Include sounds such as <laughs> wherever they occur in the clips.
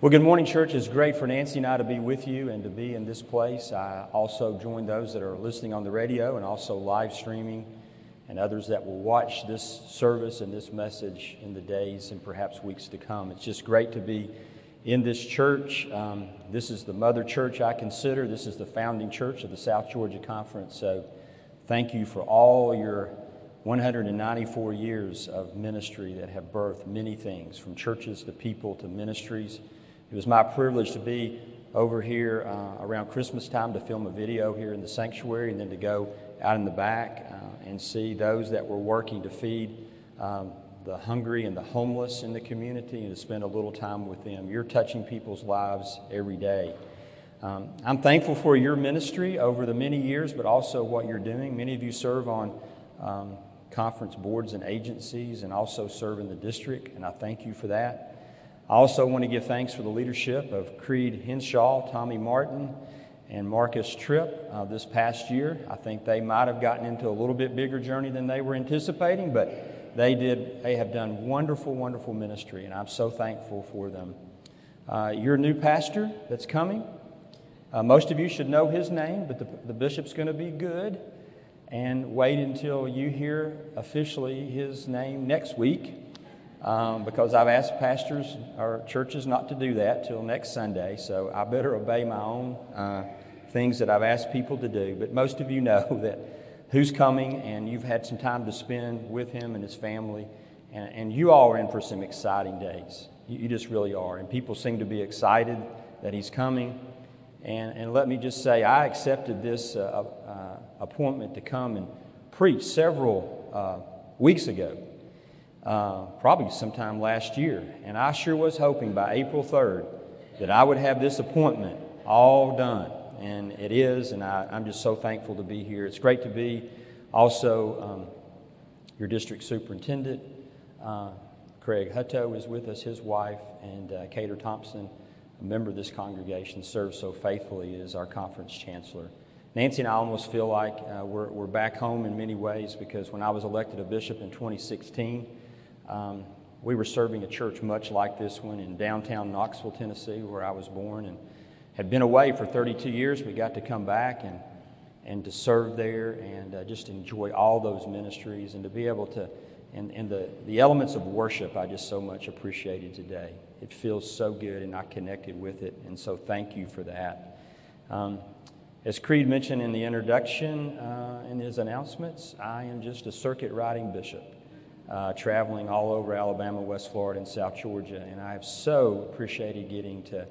Well, good morning, church. It's great for Nancy and I to be with you and to be in this place. I also join those that are listening on the radio and also live streaming and others that will watch this service and this message in the days and perhaps weeks to come. It's just great to be in this church. Um, this is the mother church I consider. This is the founding church of the South Georgia Conference. So thank you for all your 194 years of ministry that have birthed many things from churches to people to ministries. It was my privilege to be over here uh, around Christmas time to film a video here in the sanctuary and then to go out in the back uh, and see those that were working to feed um, the hungry and the homeless in the community and to spend a little time with them. You're touching people's lives every day. Um, I'm thankful for your ministry over the many years, but also what you're doing. Many of you serve on um, conference boards and agencies and also serve in the district, and I thank you for that. I also want to give thanks for the leadership of Creed Henshaw, Tommy Martin, and Marcus Tripp uh, this past year. I think they might have gotten into a little bit bigger journey than they were anticipating, but they did. They have done wonderful, wonderful ministry, and I'm so thankful for them. Uh, your new pastor that's coming, uh, most of you should know his name, but the, the bishop's going to be good. And wait until you hear officially his name next week um, because I've asked pastors or churches not to do that till next Sunday. So I better obey my own uh, things that I've asked people to do. But most of you <laughs> know that who's coming, and you've had some time to spend with him and his family. And, and you all are in for some exciting days. You, you just really are. And people seem to be excited that he's coming. And, and let me just say, I accepted this uh, uh, appointment to come and preach several uh, weeks ago uh, probably sometime last year. And I sure was hoping by April 3rd that I would have this appointment all done. And it is, and I, am just so thankful to be here. It's great to be also um, your district superintendent. Uh, Craig Hutto is with us, his wife, and uh, Cater Thompson, a member of this congregation, serves so faithfully as our conference chancellor. Nancy and I almost feel like uh, we're, we're back home in many ways because when I was elected a bishop in 2016, um, we were serving a church much like this one in downtown Knoxville, Tennessee, where I was born, and had been away for 32 years. We got to come back and, and to serve there and uh, just enjoy all those ministries and to be able to, and, and the, the elements of worship I just so much appreciated today. It feels so good, and I connected with it, and so thank you for that. Um, as Creed mentioned in the introduction uh, in his announcements, I am just a circuit riding bishop uh, traveling all over Alabama, West Florida, and South Georgia. And I have so appreciated getting to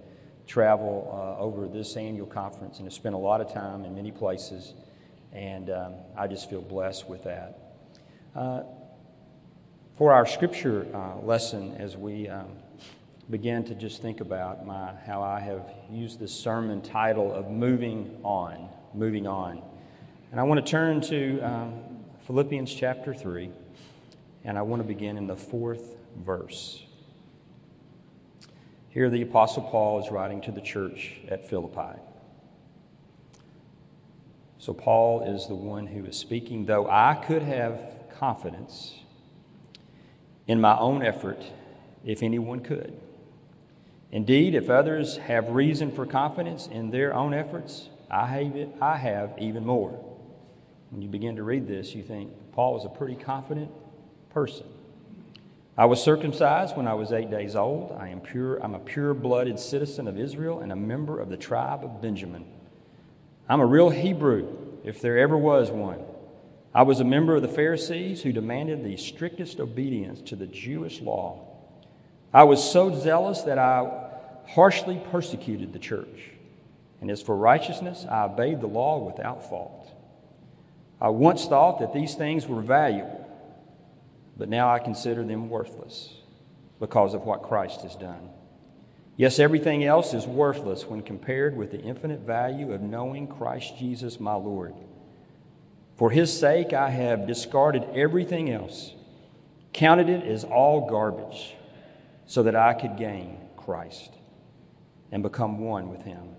travel uh, over this annual conference and to spend a lot of time in many places. And um, I just feel blessed with that. Uh, for our scripture uh, lesson, as we um, begin to just think about my, how I have used this sermon title of Moving On, Moving On. And I want to turn to um, Philippians chapter 3 and I want to begin in the fourth verse. Here, the Apostle Paul is writing to the church at Philippi. So, Paul is the one who is speaking, though I could have confidence in my own effort if anyone could. Indeed, if others have reason for confidence in their own efforts, I have, it, I have even more. When you begin to read this, you think Paul is a pretty confident person. I was circumcised when I was eight days old. I am pure, I'm a pure blooded citizen of Israel and a member of the tribe of Benjamin. I'm a real Hebrew, if there ever was one. I was a member of the Pharisees who demanded the strictest obedience to the Jewish law. I was so zealous that I harshly persecuted the church. And as for righteousness, I obeyed the law without fault. I once thought that these things were valuable but now I consider them worthless because of what Christ has done. Yes, everything else is worthless when compared with the infinite value of knowing Christ Jesus my Lord. For his sake, I have discarded everything else, counted it as all garbage, so that I could gain Christ and become one with him.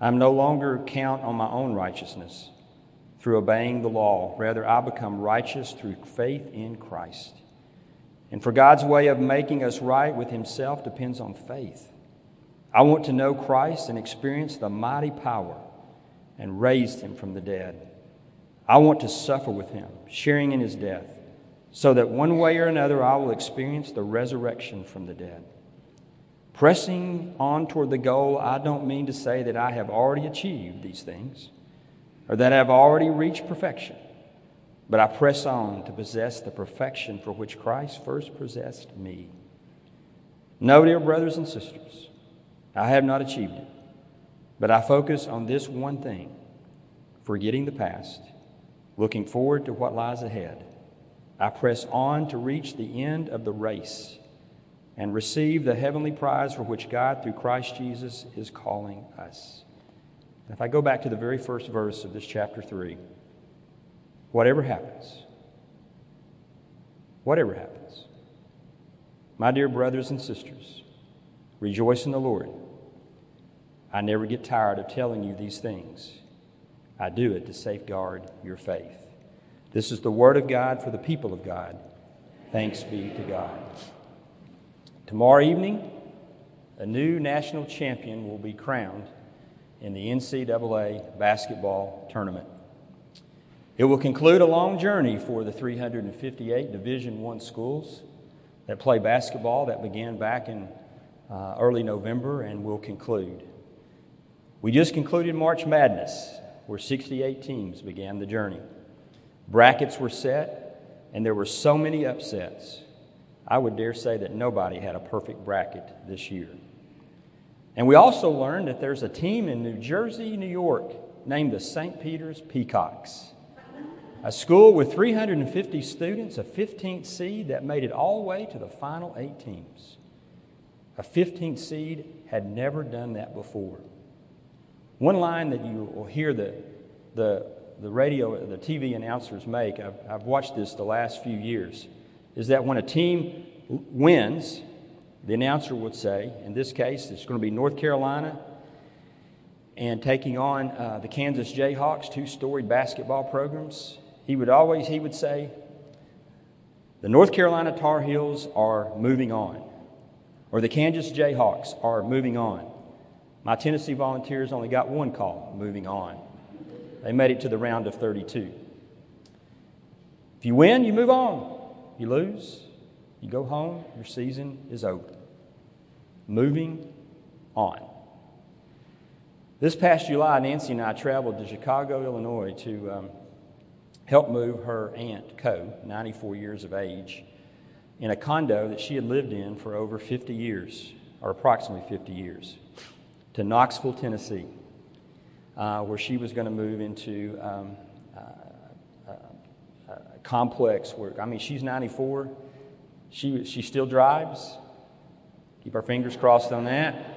I'm no longer count on my own righteousness through obeying the law. Rather, I become righteous through faith in Christ. And for God's way of making us right with Himself depends on faith. I want to know Christ and experience the mighty power and raised him from the dead. I want to suffer with him, sharing in his death, so that one way or another I will experience the resurrection from the dead. Pressing on toward the goal, I don't mean to say that I have already achieved these things or that I have already reached perfection, but I press on to possess the perfection for which Christ first possessed me. No, dear brothers and sisters, I have not achieved it, but I focus on this one thing forgetting the past, looking forward to what lies ahead. I press on to reach the end of the race and receive the heavenly prize for which God, through Christ Jesus, is calling us. If I go back to the very first verse of this chapter 3, whatever happens, whatever happens, my dear brothers and sisters, rejoice in the Lord. I never get tired of telling you these things. I do it to safeguard your faith. This is the word of God for the people of God. Thanks be to God. Tomorrow evening, a new national champion will be crowned in the NCAA basketball tournament. It will conclude a long journey for the 358 Division One schools that play basketball that began back in uh, early November and will conclude. We just concluded March Madness, where 68 teams began the journey. Brackets were set, and there were so many upsets. I would dare say that nobody had a perfect bracket this year. And we also learned that there's a team in New Jersey, New York, named the St. Peter's Peacocks a school with 350 students, a 15th seed that made it all the way to the final eight teams. A 15th seed had never done that before. One line that you will hear the, the, the radio, the TV announcers make, I've, I've watched this the last few years, is that when a team wins, the announcer would say, in this case, it's going to be North Carolina and taking on uh, the Kansas Jayhawks, two storied basketball programs. He would always he would say the north carolina tar heels are moving on or the kansas jayhawks are moving on. My tennessee volunteers only got one call moving on. They made it to the round of 32 if you win you move on. You lose you go home your season is over moving on this past july nancy and i traveled to chicago illinois to um, helped move her aunt, Co., 94 years of age, in a condo that she had lived in for over 50 years, or approximately 50 years, to Knoxville, Tennessee, uh, where she was going to move into um, uh, a complex work. I mean, she's 94. She, she still drives. Keep our fingers crossed on that.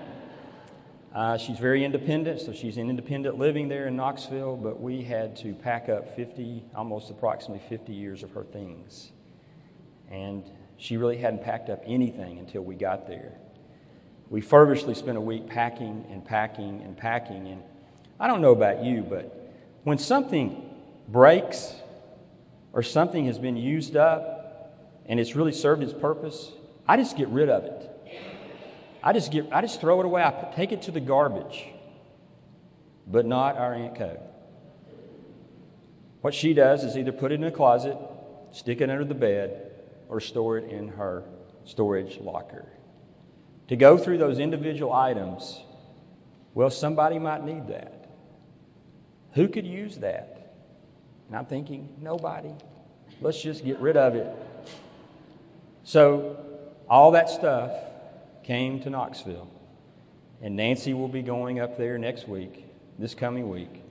Uh, she's very independent, so she's in independent living there in Knoxville, but we had to pack up 50, almost approximately 50 years of her things. And she really hadn't packed up anything until we got there. We feverishly spent a week packing and packing and packing. And I don't know about you, but when something breaks or something has been used up and it's really served its purpose, I just get rid of it. I just, get, I just throw it away. I take it to the garbage, but not our Aunt Co. What she does is either put it in a closet, stick it under the bed, or store it in her storage locker. To go through those individual items, well, somebody might need that. Who could use that? And I'm thinking, nobody. Let's just get rid of it. So, all that stuff came to Knoxville. And Nancy will be going up there next week, this coming week,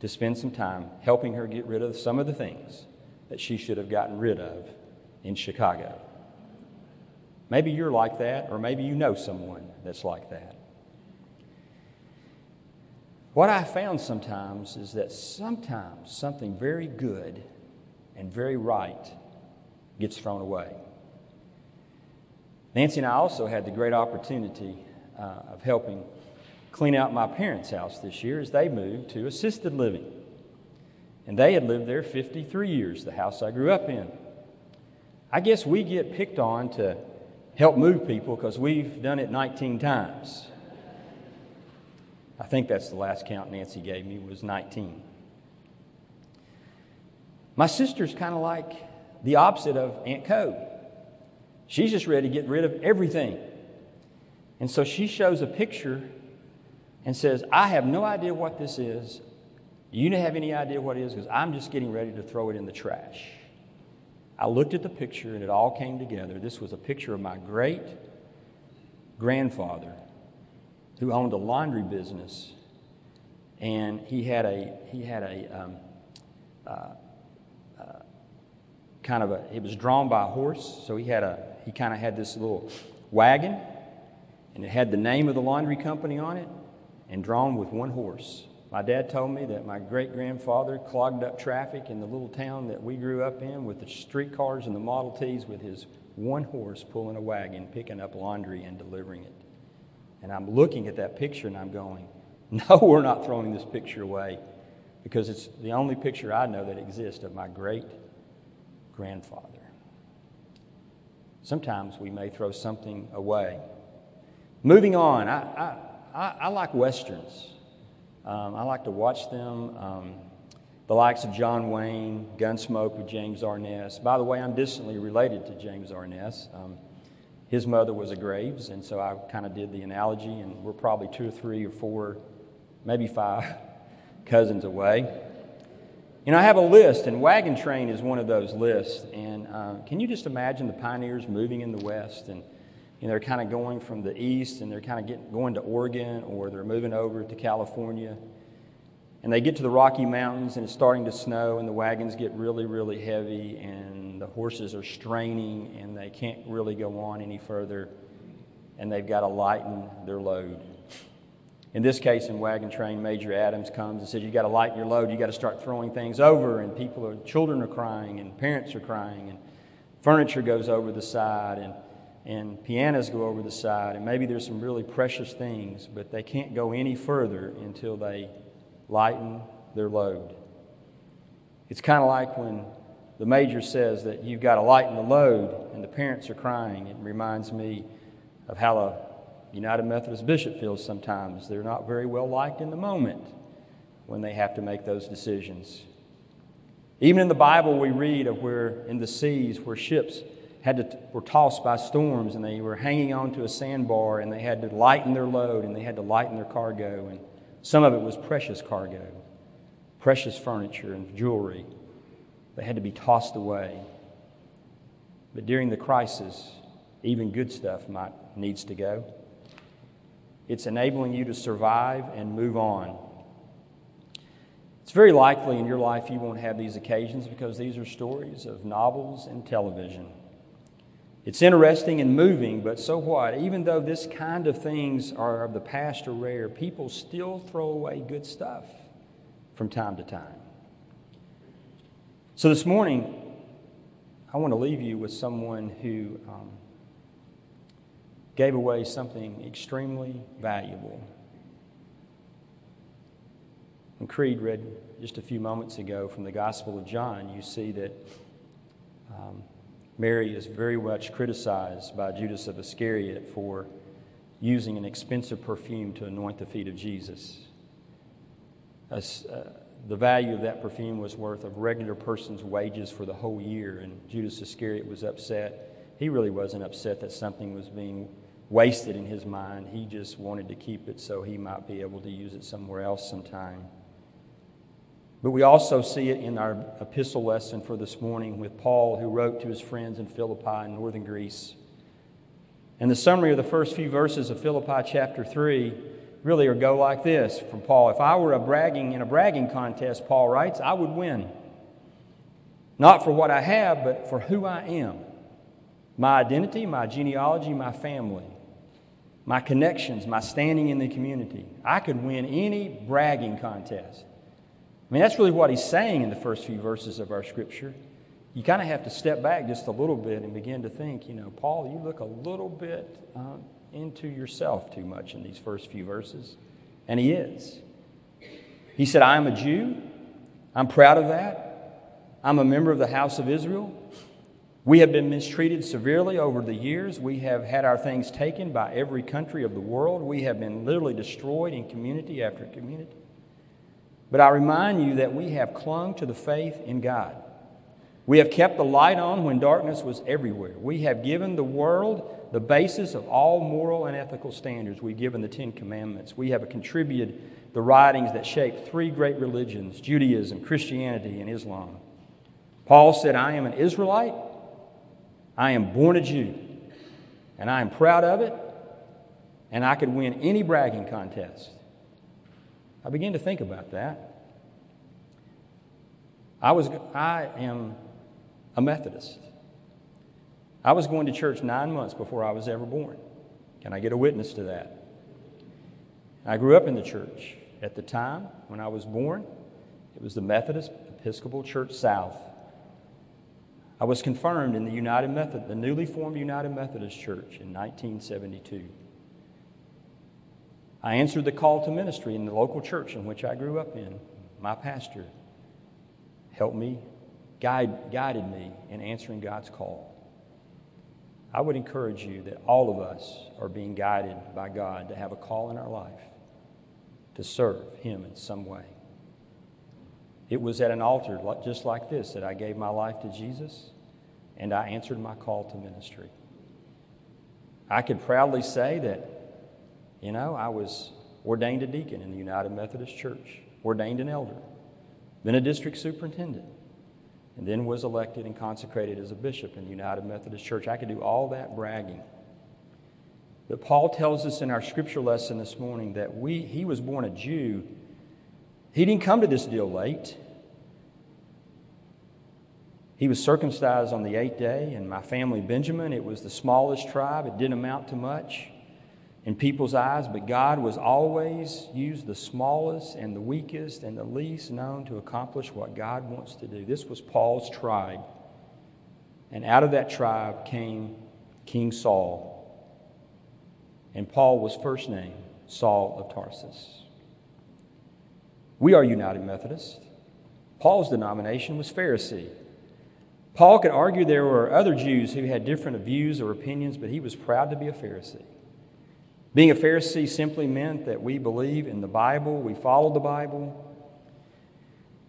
to spend some time helping her get rid of some of the things that she should have gotten rid of in Chicago. Maybe you're like that, or maybe you know someone that's like that. What I found sometimes is that sometimes something very good and very right gets thrown away. Nancy and I also had the great opportunity uh, of helping clean out my parents' house this year as they moved to assisted living. And they had lived there 53 years, the house I grew up in. I guess we get picked on to help move people because we've done it 19 times. I think that's the last count Nancy gave me was 19. My sister's kind of like the opposite of Aunt Co. She's just ready to get rid of everything. And so she shows a picture and says, I have no idea what this is. You Do you have any idea what it is? Because I'm just getting ready to throw it in the trash. I looked at the picture and it all came together. This was a picture of my great grandfather who owned a laundry business. And he had a, he had a um, uh, uh, kind of a, it was drawn by a horse. So he had a, he kind of had this little wagon and it had the name of the laundry company on it and drawn with one horse. My dad told me that my great grandfather clogged up traffic in the little town that we grew up in with the streetcars and the Model Ts with his one horse pulling a wagon, picking up laundry and delivering it. And I'm looking at that picture and I'm going, <laughs> no, we're not throwing this picture away because it's the only picture I know that exists of my great grandfather. Sometimes we may throw something away. Moving on, I, I, I, like westerns. Um, I like to watch them. Um, the likes of John Wayne, Gunsmoke with James Arness. By the way, I'm distantly related to James Arness. Um, his mother was a Graves, and so I kind of did the analogy, and we're probably two or three or four, maybe five <laughs> cousins away. You know, I have a list, and Wagon Train is one of those lists. And uh, can you just imagine the pioneers moving in the West and they're kind of going from the east and they're kind of going to Oregon or they're moving over to California. And they get to the Rocky Mountains and it's starting to snow and the wagons get really, really heavy and the horses are straining and they can't really go on any further and they've got to lighten their load. In this case, in Wagon Train, Major Adams comes and says, You got to lighten your load. You got to start throwing things over, and people are, children are crying, and parents are crying, and furniture goes over the side, and and pianos go over the side, and maybe there's some really precious things, but they can't go any further until they lighten their load. It's kind of like when the major says that you've got to lighten the load, and the parents are crying. It reminds me of how a United Methodist bishop feels sometimes. They're not very well liked in the moment when they have to make those decisions. Even in the Bible, we read of where in the seas where ships had to, were tossed by storms and they were hanging onto a sandbar and they had to lighten their load and they had to lighten their cargo. And some of it was precious cargo, precious furniture and jewelry. They had to be tossed away. But during the crisis, even good stuff might needs to go. It's enabling you to survive and move on. It's very likely in your life you won't have these occasions because these are stories of novels and television. It's interesting and moving, but so what? Even though this kind of things are of the past or rare, people still throw away good stuff from time to time. So this morning, I want to leave you with someone who um, gave away something extremely valuable. And Creed read just a few moments ago from the Gospel of John, you see that. Um, Mary is very much criticized by Judas of Iscariot for using an expensive perfume to anoint the feet of Jesus. As, uh, the value of that perfume was worth a regular person's wages for the whole year, and Judas Iscariot was upset. He really wasn't upset that something was being wasted in his mind. He just wanted to keep it so he might be able to use it somewhere else sometime. But we also see it in our epistle lesson for this morning with Paul, who wrote to his friends in Philippi in northern Greece. And the summary of the first few verses of Philippi chapter 3 really are go like this from Paul. If I were a bragging in a bragging contest, Paul writes, I would win. Not for what I have, but for who I am. My identity, my genealogy, my family, my connections, my standing in the community. I could win any bragging contest. I mean, that's really what he's saying in the first few verses of our scripture. You kind of have to step back just a little bit and begin to think, you know, Paul, you look a little bit uh, into yourself too much in these first few verses. And he is. He said, I am a Jew. I'm proud of that. I'm a member of the house of Israel. We have been mistreated severely over the years. We have had our things taken by every country of the world. We have been literally destroyed in community after community. But I remind you that we have clung to the faith in God. We have kept the light on when darkness was everywhere. We have given the world the basis of all moral and ethical standards. We've given the Ten Commandments. We have contributed the writings that shaped three great religions Judaism, Christianity, and Islam. Paul said, I am an Israelite, I am born a Jew, and I am proud of it, and I could win any bragging contest. I began to think about that. I, was, I am a Methodist. I was going to church nine months before I was ever born. Can I get a witness to that? I grew up in the church. At the time when I was born, it was the Methodist Episcopal Church South. I was confirmed in the United Method, the newly formed United Methodist Church in 1972. I answered the call to ministry in the local church in which I grew up in. My pastor helped me, guide, guided me in answering God's call. I would encourage you that all of us are being guided by God to have a call in our life to serve Him in some way. It was at an altar just like this that I gave my life to Jesus and I answered my call to ministry. I could proudly say that, you know, I was ordained a deacon in the United Methodist Church, ordained an elder, then a district superintendent, and then was elected and consecrated as a bishop in the United Methodist Church. I could do all that bragging. But Paul tells us in our scripture lesson this morning that we, he was born a Jew. He didn't come to this deal late. He was circumcised on the eighth day, and my family, Benjamin, it was the smallest tribe. It didn't amount to much in people's eyes, but God was always used the smallest and the weakest and the least known to accomplish what God wants to do. This was Paul's tribe. And out of that tribe came King Saul. And Paul was first name Saul of Tarsus. We are United Methodist. Paul's denomination was Pharisee. Paul could argue there were other Jews who had different views or opinions, but he was proud to be a Pharisee. Being a Pharisee simply meant that we believe in the Bible, we follow the Bible.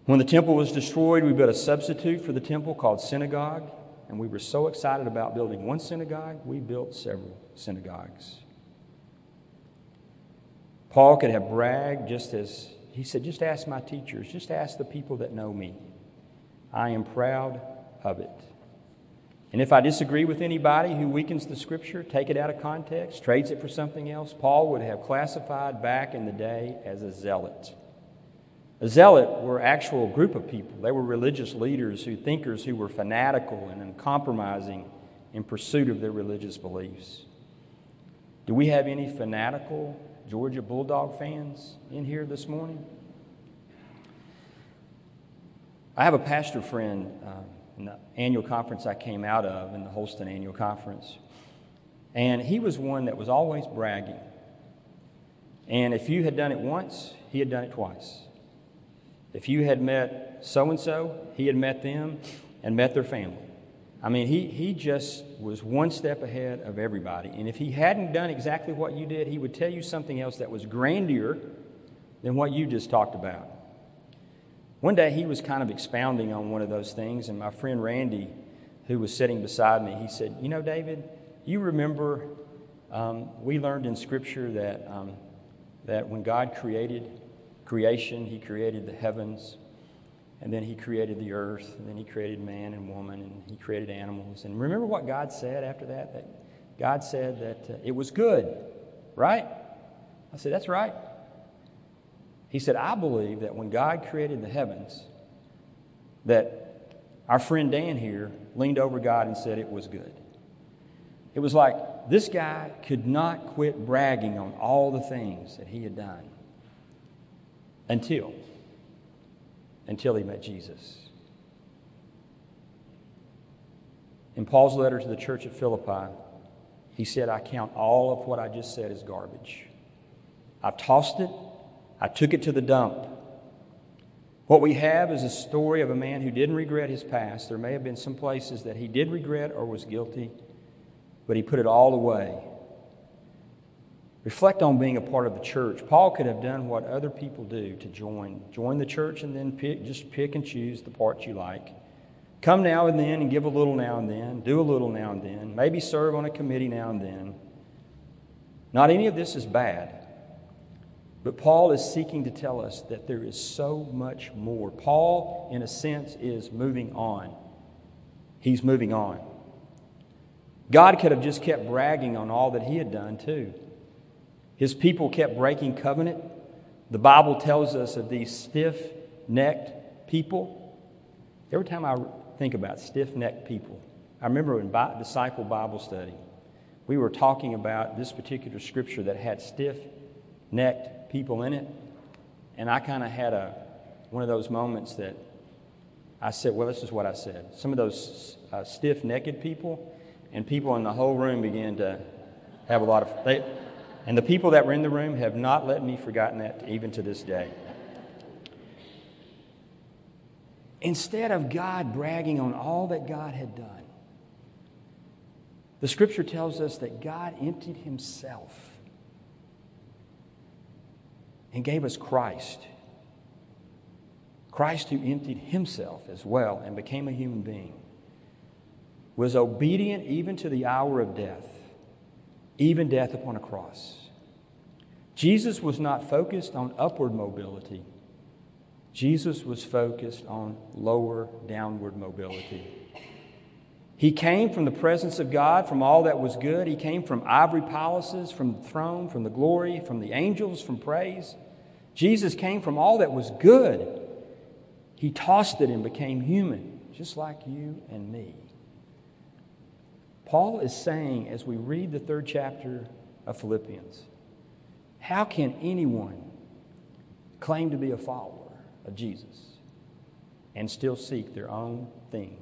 When the temple was destroyed, we built a substitute for the temple called synagogue, and we were so excited about building one synagogue, we built several synagogues. Paul could have bragged just as he said, just ask my teachers, just ask the people that know me. I am proud of it. And if I disagree with anybody who weakens the scripture, take it out of context, trades it for something else, Paul would have classified back in the day as a zealot. A zealot were actual group of people. They were religious leaders who thinkers who were fanatical and uncompromising in pursuit of their religious beliefs. Do we have any fanatical Georgia Bulldog fans in here this morning? I have a pastor friend. Uh, in the annual conference I came out of, in the Holston annual conference. And he was one that was always bragging. And if you had done it once, he had done it twice. If you had met so and so, he had met them and met their family. I mean, he, he just was one step ahead of everybody. And if he hadn't done exactly what you did, he would tell you something else that was grandeur than what you just talked about. One day he was kind of expounding on one of those things, and my friend Randy, who was sitting beside me, he said, You know, David, you remember um, we learned in Scripture that, um, that when God created creation, he created the heavens, and then he created the earth, and then he created man and woman, and he created animals. And remember what God said after that? That God said that uh, it was good, right? I said, That's right. He said, I believe that when God created the heavens, that our friend Dan here leaned over God and said it was good. It was like this guy could not quit bragging on all the things that he had done until until he met Jesus. In Paul's letter to the church at Philippi, he said, I count all of what I just said as garbage. I've tossed it, I took it to the dump. What we have is a story of a man who didn't regret his past. There may have been some places that he did regret or was guilty, but he put it all away. Reflect on being a part of the church. Paul could have done what other people do to join. Join the church and then pick, just pick and choose the parts you like. Come now and then and give a little now and then. Do a little now and then. Maybe serve on a committee now and then. Not any of this is bad. But Paul is seeking to tell us that there is so much more. Paul, in a sense, is moving on. He's moving on. God could have just kept bragging on all that he had done, too. His people kept breaking covenant. The Bible tells us of these stiff necked people. Every time I think about stiff necked people, I remember in Disciple Bible study, we were talking about this particular scripture that had stiff necked people in it. And I kind of had a, one of those moments that I said, well, this is what I said. Some of those uh, stiff necked people, and people in the whole room began to have a lot of. They, and the people that were in the room have not let me forgotten that even to this day. Instead of God bragging on all that God had done, the scripture tells us that God emptied himself and gave us Christ. Christ, who emptied himself as well and became a human being, was obedient even to the hour of death, even death upon a cross. Jesus was not focused on upward mobility, Jesus was focused on lower downward mobility. He came from the presence of God, from all that was good. He came from ivory palaces, from the throne, from the glory, from the angels, from praise. Jesus came from all that was good. He tossed it and became human, just like you and me. Paul is saying, as we read the third chapter of Philippians, how can anyone claim to be a follower of Jesus and still seek their own thing?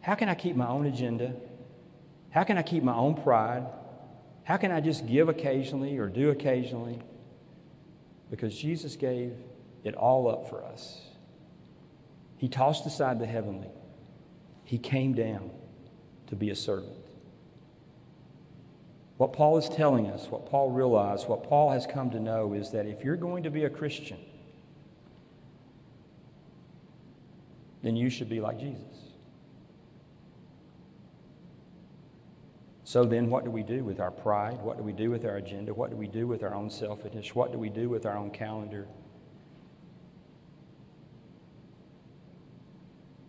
How can I keep my own agenda? How can I keep my own pride? How can I just give occasionally or do occasionally? Because Jesus gave it all up for us. He tossed aside the heavenly, He came down to be a servant. What Paul is telling us, what Paul realized, what Paul has come to know is that if you're going to be a Christian, then you should be like Jesus. So then, what do we do with our pride? What do we do with our agenda? What do we do with our own selfishness? What do we do with our own calendar?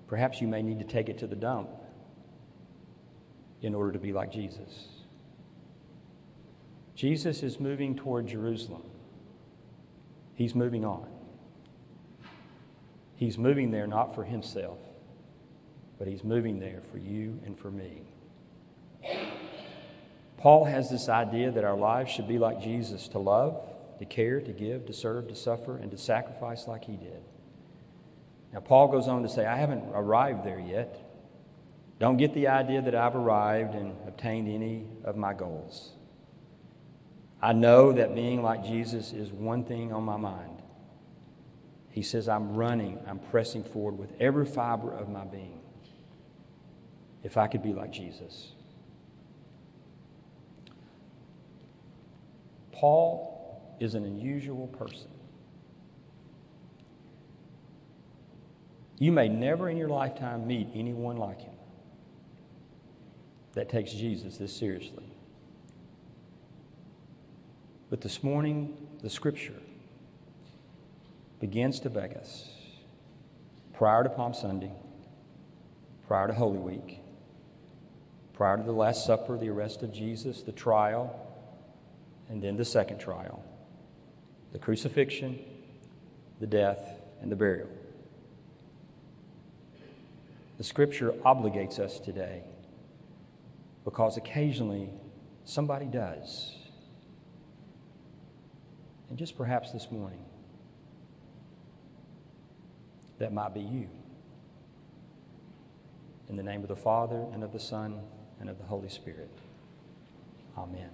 Perhaps you may need to take it to the dump in order to be like Jesus. Jesus is moving toward Jerusalem. He's moving on. He's moving there not for himself, but he's moving there for you and for me. Paul has this idea that our lives should be like Jesus to love, to care, to give, to serve, to suffer, and to sacrifice like he did. Now, Paul goes on to say, I haven't arrived there yet. Don't get the idea that I've arrived and obtained any of my goals. I know that being like Jesus is one thing on my mind. He says, I'm running, I'm pressing forward with every fiber of my being. If I could be like Jesus. Paul is an unusual person. You may never in your lifetime meet anyone like him that takes Jesus this seriously. But this morning, the scripture begins to beg us prior to Palm Sunday, prior to Holy Week, prior to the Last Supper, the arrest of Jesus, the trial, and then the second trial the crucifixion, the death, and the burial. The scripture obligates us today because occasionally somebody does. And just perhaps this morning, that might be you. In the name of the Father, and of the Son, and of the Holy Spirit. Amen.